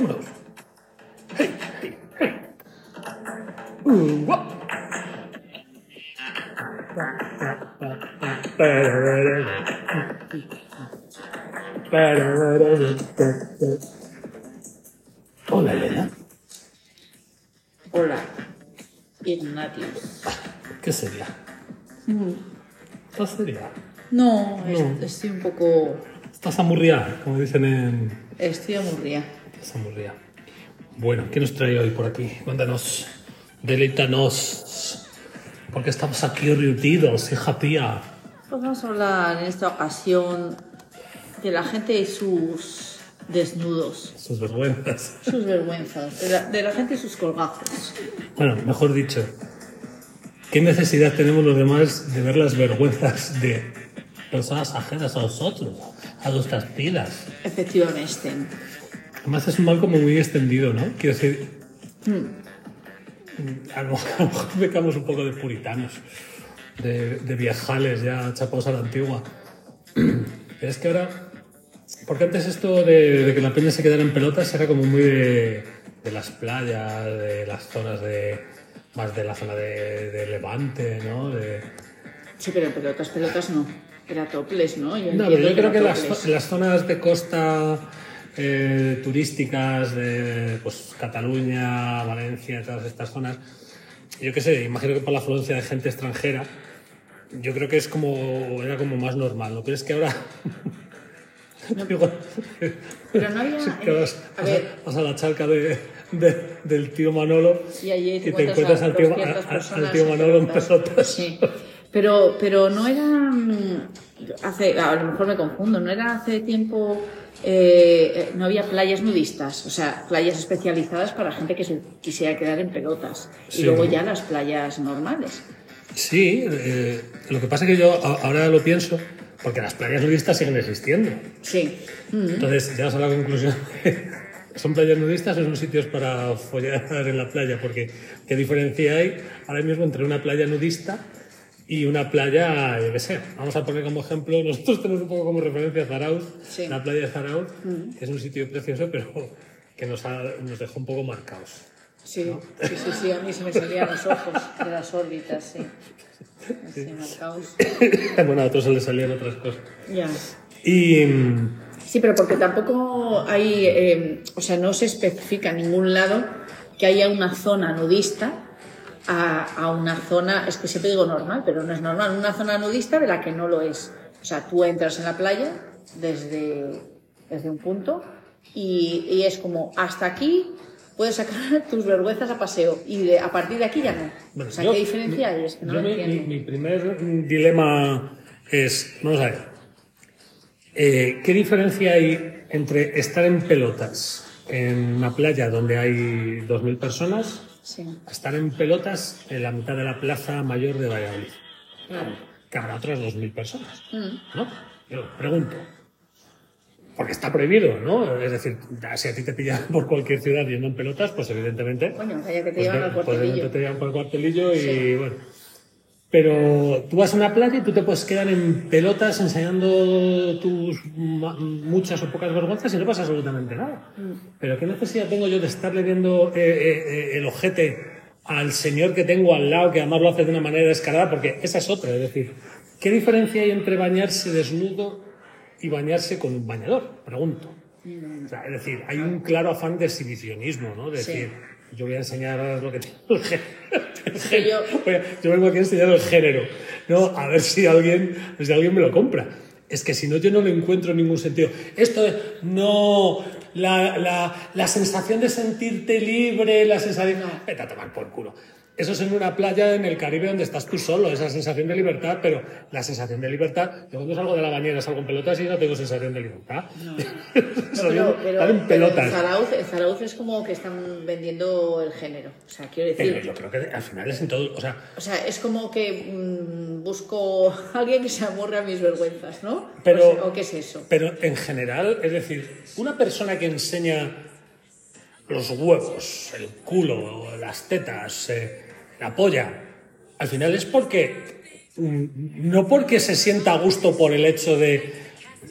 Vámonos. Hey, hey, hey. Uh, guau. Hola, Elena. Hola, Ignatius. ¿Qué sería? ¿Estás seria? No, No. estoy un poco... Estás amurriada, como dicen en... Estoy aburrida. Bueno, ¿qué nos trae hoy por aquí? Cuéntanos, deleítanos. Porque estamos aquí reunidos, hija tía. Pues vamos a hablar en esta ocasión de la gente y sus desnudos, Sus vergüenzas. sus vergüenzas, de la, de la gente y sus colgajos. Bueno, mejor dicho, ¿qué necesidad tenemos los demás de ver las vergüenzas de personas ajenas a nosotros, a nuestras vidas? Efectivamente. Además es un mal como muy extendido, ¿no? Quiero decir, a lo, a lo mejor pecamos un poco de puritanos, de, de viejales ya chapados a la antigua. Pero es que ahora, porque antes esto de, de que la peña se quedara en pelotas era como muy de, de las playas, de las zonas de más de la zona de, de Levante, ¿no? De, Sí, pero pelotas, pelotas no. Era toples, ¿no? Yo No, pero yo creo que las zonas de costa eh, turísticas de pues, Cataluña, Valencia, todas estas zonas, yo qué sé, imagino que por la afluencia de gente extranjera, yo creo que es como, era como más normal, ¿no? Pero es que ahora... Digo, Pero no había... es que vas, a vas a, ver, vas a la charca de, de- del tío Manolo y allí y te encuentras al tío, 200 a- al tío Manolo en pelotas. pelotas. Sí, pero, pero no era mm, hace, a lo mejor me confundo, no era hace tiempo, eh, eh, no había playas nudistas, o sea, playas especializadas para gente que se quisiera quedar en pelotas. Sí. Y luego ya las playas normales. Sí, eh, lo que pasa es que yo ahora lo pienso, porque las playas nudistas siguen existiendo. Sí. Mm. Entonces, llegas a la conclusión ¿son playas nudistas o son sitios para follar en la playa? Porque, ¿qué diferencia hay ahora mismo entre una playa nudista y una playa, yo qué sé, vamos a poner como ejemplo, nosotros tenemos un poco como referencia Zarauz, Sí. la playa de Zarauz, que es un sitio precioso, pero que nos, ha- nos dejó un poco marcados. Sí, sí, sí, sí, a mí se me salían los ojos de las órbitas, sí. Así marcados. bueno, a otros se les salían otras cosas. Ya. Y... mm, Sí, pero porque tampoco hay, eh, o sea, no se especifica en ningún lado que haya una zona nudista a, a una zona, es que siempre digo normal, pero no es normal, una zona nudista de la que no lo es. O sea, tú entras en la playa desde, desde un punto y, y es como hasta aquí puedes sacar tus vergüenzas a paseo y de, a partir de aquí ya no. Bueno, o sea, yo- ¿qué diferencia hay? Es que no yo lo mi, mi- entiendo. mi primer dilema es, vamos a ver, eh, ¿qué diferencia hay entre estar en pelotas en una playa donde hay 2.000 personas Sí, a estar en pelotas en la mitad de la plaza mayor de Valladolid? claro. Que habrá otras 2.000 personas, Mm. ¿no? Yo pregunto. Porque está prohibido, ¿no? Es decir, si a ti te pillan por cualquier ciudad yendo en pelotas, pues evidentemente Coño, vaya que te pues llevan al pues cuartelillo. te llevan por el cuartelillo y Sí. bueno. Pero tú vas a una playa y tú te puedes quedar en pelotas enseñando tus muchas o pocas vergüenzas y no pasa absolutamente nada. Pero ¿qué necesidad tengo yo de estarle viendo eh, eh, eh, el ojete al señor que tengo al lado, que además lo hace de una manera descarada? Porque esa es otra. Es decir, ¿qué diferencia hay entre bañarse desnudo y bañarse con un bañador? Pregunto. O sea, es decir, hay un claro afán de exhibicionismo, ¿no? De Sí. decir, yo voy a enseñar lo que tengo. el yo- género. Voy a- yo vengo aquí a enseñar el género, ¿no? A ver si alguien, si alguien me lo compra. Es que si no, yo no le encuentro ningún sentido. Esto es, no, la, la, la sensación de sentirte libre, la sensación... Vete a tomar por culo. Eso es en una playa en el Caribe donde estás tú solo, esa sensación de libertad, pero la sensación de libertad, yo cuando salgo de la bañera, salgo en pelotas y no tengo sensación de libertad. Pero- estar en pelotas. en Zarauz, en Zarauz es como que están vendiendo el género. O sea, quiero decir. Pero yo creo que al final es en todo, o sea, O sea, es como que mm, busco a alguien que se amorre a mis vergüenzas, ¿no? Pero- o, sea, ¿o qué es eso? Pero en general, es decir, una persona que enseña los huevos, el culo, las tetas, eh, la polla, al final es porque. mm, No porque se sienta a gusto por el hecho de.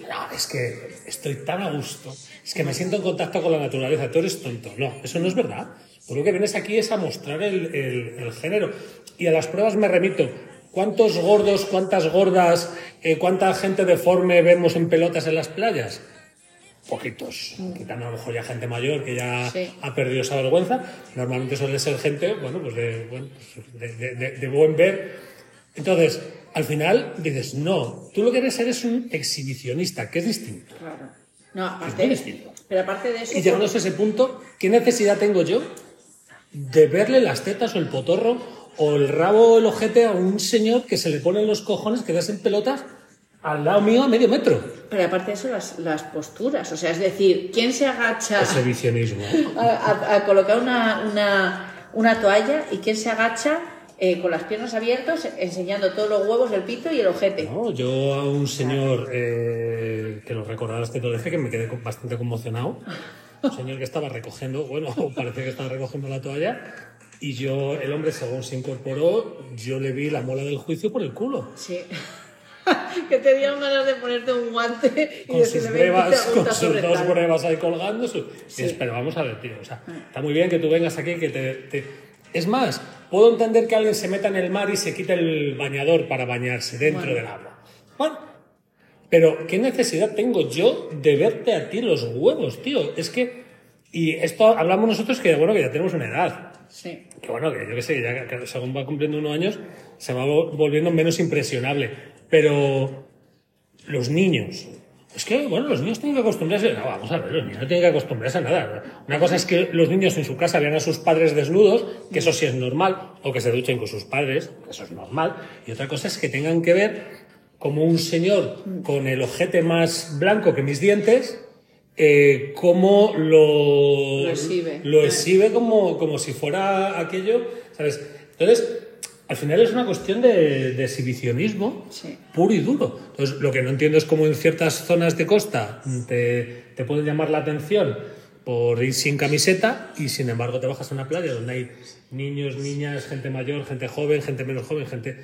No, es que estoy tan a gusto. es que me siento en contacto con la naturaleza, tú eres tonto. No, eso no es verdad. Tú lo que vienes aquí es a mostrar el, el- género. Y a las pruebas me remito. ¿Cuántos gordos, cuántas gordas, eh, cuánta gente deforme vemos en pelotas en las playas? Poquitos. Quitando a lo mejor ya gente mayor que ya Sí. ha perdido esa vergüenza. Normalmente suele ser gente, bueno, pues de, bueno, pues de- de- de- de buen ver. Entonces, al final dices, no, tú lo que eres eres un exhibicionista, que es distinto. Claro. No, Es muy aparte, distinto. pero aparte de eso, Y llegados a ese punto, ¿qué necesidad tengo yo de verle las tetas o el potorro o el rabo o el ojete a un señor que se le ponen los cojones, que das en pelotas al lado mío a medio metro? pero aparte de eso, las, las posturas. O sea, es decir, ¿quién se agacha a, a- a colocar una, una, una toalla y quién se agacha eh, con las piernas abiertas, enseñando todos los huevos, el pito y el ojete? No, yo a un señor eh, que lo recordarás que te lo dije, que me quedé bastante conmocionado. Un señor que estaba recogiendo, bueno, parece que estaba recogiendo la toalla. Y yo, el hombre, según se incorporó, yo le vi la mola del juicio por el culo. Sí. Que te dieron ganas de ponerte un guante y con sus decirle 20 brevas, con sus dos brevas ahí colgando. su- Sí. Dices, pero vamos a ver, tío. O sea, está muy bien que tú vengas aquí, que te, te- Es más, puedo entender que alguien se meta en el mar y se quite el bañador para bañarse dentro Bueno. del agua. Bueno, pero ¿qué necesidad tengo yo de verte a ti los huevos, tío? Es que. Y esto hablamos nosotros que, bueno, que ya tenemos una edad. Sí. Que bueno, que yo qué sé, ya que según va cumpliendo unos años, se va vol- volviendo menos impresionable. Pero los niños. Es que, bueno, los niños tienen que acostumbrarse. No, vamos a ver, los niños no tienen que acostumbrarse a nada. Una cosa es que los niños en su casa vean a sus padres desnudos, que eso sí es normal, o que se duchen con sus padres, que eso es normal. Y otra cosa es que tengan que ver como un señor con el ojete más blanco que mis dientes, eh, cómo lo, Lo exhibe. lo exhibe como, como si fuera aquello, ¿sabes? Entonces, al final es una cuestión de, de exhibicionismo Sí. puro y duro. Entonces, lo que no entiendo es cómo en ciertas zonas de costa te, te pueden llamar la atención por ir sin camiseta y sin embargo te bajas a una playa donde hay niños, niñas, gente mayor, gente joven, gente menos joven, gente...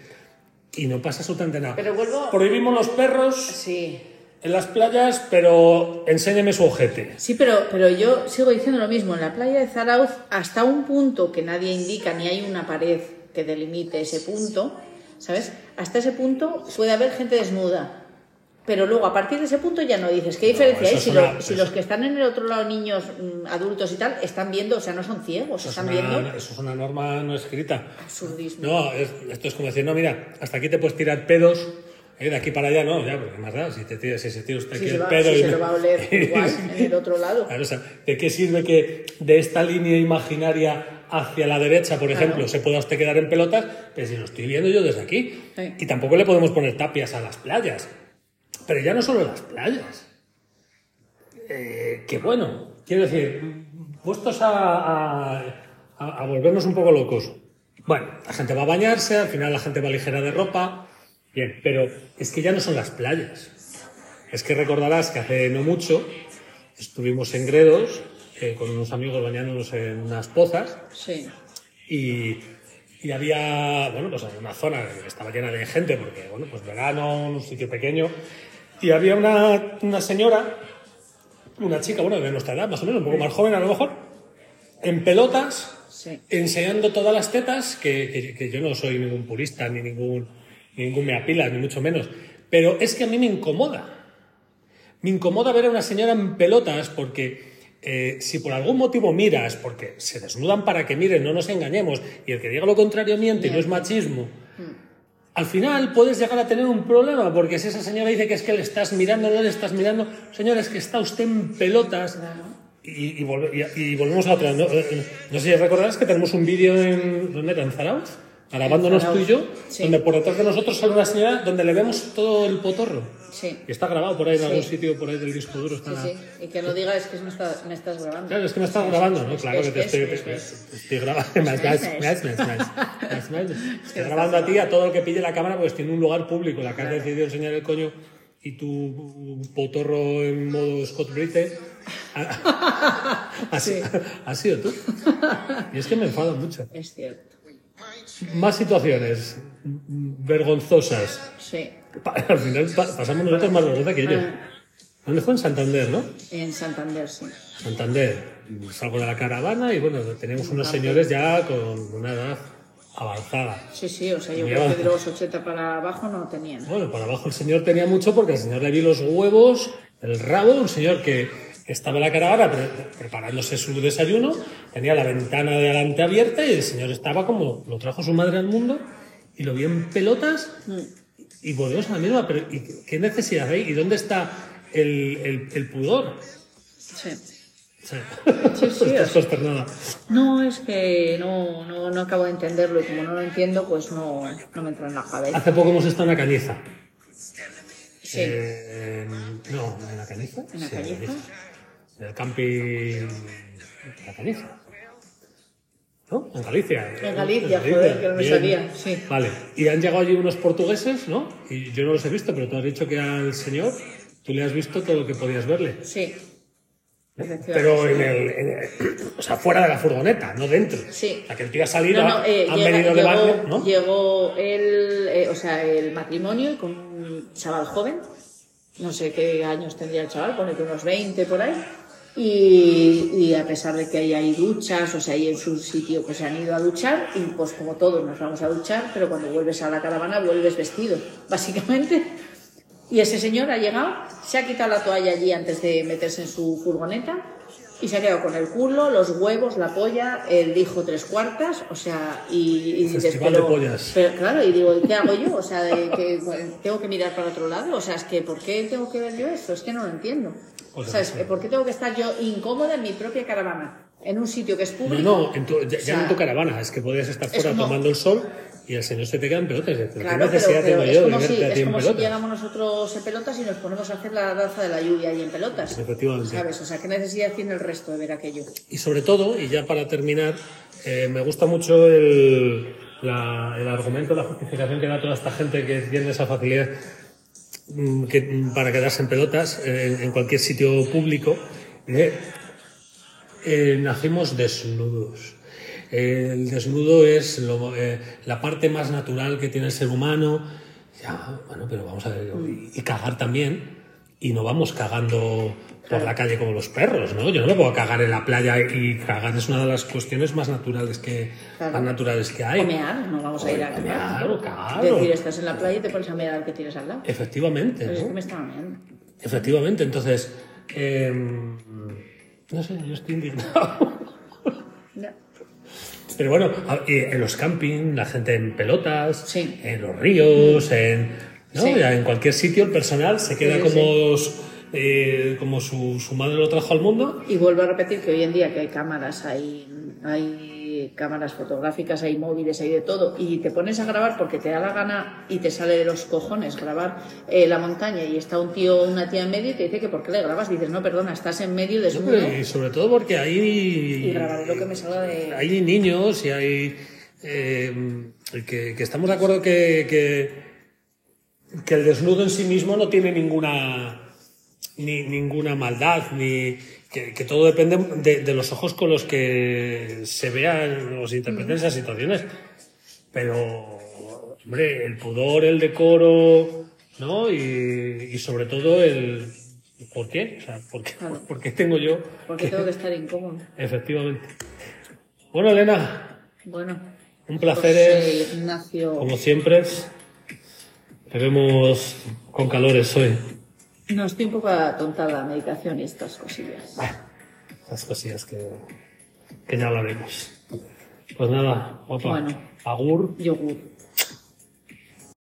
Y no pasa absolutamente nada. Pero vuelvo- Prohibimos los perros Sí. en las playas, pero enséñeme su ojete. Sí, pero, pero yo sigo diciendo lo mismo. En la playa de Zarauz, hasta un punto que nadie indica, ni hay una pared que delimite ese punto, ¿sabes? Hasta ese punto puede haber gente desnuda. Pero luego, a partir de ese punto, ya no dices. ¿Qué diferencia hay si, una- lo- si los que están en el otro lado, niños, mm, adultos y tal, están viendo, o sea, no son ciegos, Eso es, están una, viendo eso es una norma no escrita. absurdismo. No, es- esto es como decir, no, mira, hasta aquí te puedes tirar pedos, eh, de aquí para allá no, ya, porque más da, si, te tira, si se tira usted Si aquí se, el va, pedo si y se me- lo va a oler igual en el otro lado. Claro, o sea, ¿de qué sirve que de esta línea imaginaria hacia la derecha, por ejemplo, Claro. se pueda usted quedar en pelotas? Pero si lo estoy viendo yo desde aquí. Sí. Y tampoco le podemos poner tapias a las playas. Pero ya no solo las playas. Eh, que bueno, quiero decir, puestos a, a- a- a volvernos un poco locos. Bueno, la gente va a bañarse, al final la gente va ligera de ropa. Bien, pero es que ya no son las playas. Es que recordarás que hace no mucho estuvimos en Gredos eh, con unos amigos bañándonos en unas pozas Sí. y, y había, bueno, pues una zona que estaba llena de gente porque, bueno, pues verano, un sitio pequeño y había una, una señora, una chica, bueno, de nuestra edad, más o menos, un poco más joven a lo mejor, en pelotas, Sí. enseñando todas las tetas, que, que- que yo no soy ningún purista, ni ningún, ni ningún meapila, ni mucho menos, pero es que a mí me incomoda. Me incomoda ver a una señora en pelotas porque eh, si por algún motivo miras, porque se desnudan para que miren, no nos engañemos, y el que diga lo contrario miente, y no es machismo, al final puedes llegar a tener un problema, porque si esa señora dice que es que le estás mirando, no le estás mirando, señora, es que está usted en pelotas. Y, y volve- y- y volvemos a otra. No, Eh, no sé si recordarás que tenemos un vídeo en. ¿Dónde era? ¿En Zarauz? Grabándonos tú y yo, Sí. donde por detrás de nosotros sale una señora donde le vemos todo el potorro. Sí. Y está grabado por ahí en Sí. algún sitio, por ahí del disco duro. Está Sí, sí. Y que no digas que me, está- me estás grabando. Claro, es que me estás grabando, ¿no? Es Claro que te es- estoy, es- te- es- te estoy grabando. Estoy grabando a ti, a todo el que pille la cámara, porque estoy en un lugar público. La que has decidido enseñar el coño y tu potorro en modo Scott Brite. Así, has sido tú. Y es que me enfado mucho. Es cierto. Más situaciones vergonzosas. Sí. Al final pa- pasamos nosotros más vergüenza que ellos. Ah. ¿Dónde fue? En Santander, ¿no? En Santander, sí. Santander. Salgo de la caravana y bueno, tenemos unos señores ya con una edad avanzada. Sí, sí, o sea, yo creo que de los 80 para abajo no tenían. Bueno, por abajo el señor tenía mucho porque el señor le vi los huevos, el rabo, un señor que estaba la caravana pre- preparándose su desayuno, tenía la ventana de adelante abierta y el señor estaba como lo trajo su madre al mundo y lo vi en pelotas y volvemos a la misma, pero ¿y qué necesidad hay? ¿Y dónde está el, el- el pudor? Sí. Estás consternada. No, es que no, no, no acabo de entenderlo y como no lo entiendo, pues no, no me entra en la cabeza. Hace poco hemos estado en la cañiza. Sí. Eh, no, en la cañiza. ¿En la Sí, Cañiza? En el camping. La cañiza. ¿No? En Galicia. En Galicia, joder, que no me Bien. salía, sí. Vale. Y han llegado allí unos portugueses, ¿no? Y yo no los he visto, pero tú has dicho que al señor tú le has visto todo lo que podías verle. Sí. Efectivamente. Pero en el, en el- O sea, fuera de la furgoneta, no dentro. Sí. O sea, que el tío ha salido, No, no, eh, han llega- venido de llegó, barrio, ¿no? llegó el, eh, o sea, el matrimonio con un chaval joven, no sé qué años tendría el chaval, pone que unos 20 por ahí, y, y a pesar de que ahí hay duchas, o sea, ahí en su sitio pues se han ido a duchar, y pues como todos nos vamos a duchar, pero cuando vuelves a la caravana vuelves vestido, básicamente. Y ese señor ha llegado, se ha quitado la toalla allí antes de meterse en su furgoneta y se ha quedado con el culo, los huevos, la polla, el hijo tres cuartas, o sea, y, y dices, pero, pero claro, y digo, ¿qué hago yo? O sea, de que bueno, tengo que mirar para otro lado, o sea, es que ¿por qué tengo que ver yo esto? Es que no lo entiendo. O sea, es que ¿por qué tengo que estar yo incómoda en mi propia caravana? En un sitio que es No, público. no, en tu- ya, ya sea, no en tu caravana, es que podías estar es fuera como- tomando el sol y el señor se te queda en pelotas. y dices, ¿Qué Claro, pero, pero es yo como, si, es como si llegamos nosotros en pelotas y nos ponemos a hacer la danza de la lluvia ahí en pelotas. Efectivamente. ¿Sabes? O sea, ¿qué necesidad tiene el resto de ver aquello? Y sobre todo, y ya para terminar, eh, me gusta mucho el, la- el argumento, la justificación que da toda esta gente que tiene esa facilidad que, mm, para quedarse en pelotas eh, en cualquier sitio público. Eh, eh, nacimos desnudos. El desnudo es lo- eh, la parte más natural que tiene el ser humano. Ya, bueno, pero vamos a ver, y cagar también. Y no vamos cagando por la calle como los perros, ¿no? Yo no me puedo cagar en la playa y cagar es una de las cuestiones más naturales que, Claro. más naturales que hay. O mear, no vamos a ir a mear. claro, claro. Es decir, estás en la playa y te pones a mear al que tienes al lado. Efectivamente, Pero es ¿no? que me estaba meando. Efectivamente, entonces, eh, no sé, yo estoy indignado. Ya. Pero bueno, en los camping, la gente en pelotas, Sí. en los ríos, en, ¿no? Sí. Ya en cualquier sitio el personal se queda Sí, como, eh, como su, su madre lo trajo al mundo. Y vuelvo a repetir que hoy en día que hay cámaras, hay, hay cámaras fotográficas, hay móviles, hay de todo, y te pones a grabar porque te da la gana y te sale de los cojones grabar eh, la montaña y está un tío o una tía en medio y te dice que por qué le grabas. Dices, no, perdona, estás en medio desnudo Y sobre todo porque hay, y grabaré lo que me salga de... hay niños y hay eh, que, que estamos de acuerdo que, que, que el desnudo en sí mismo no tiene ninguna ni ninguna maldad ni que, que todo depende de, de los ojos con los que se vean o se interpreten esas situaciones pero hombre el pudor el decoro no y, y sobre todo el ¿por qué? O sea, ¿por qué, Claro. ¿por qué tengo yo Porque tengo que estar incómodo. Efectivamente. Bueno, Elena, Bueno, un placer José es, Ignacio... como siempre. Te vemos con calores hoy. No, estoy un poco atontada medicación y estas cosillas. Esas cosillas que, que ya hablaremos. Pues nada, guapa. Bueno. Agur. Yogur.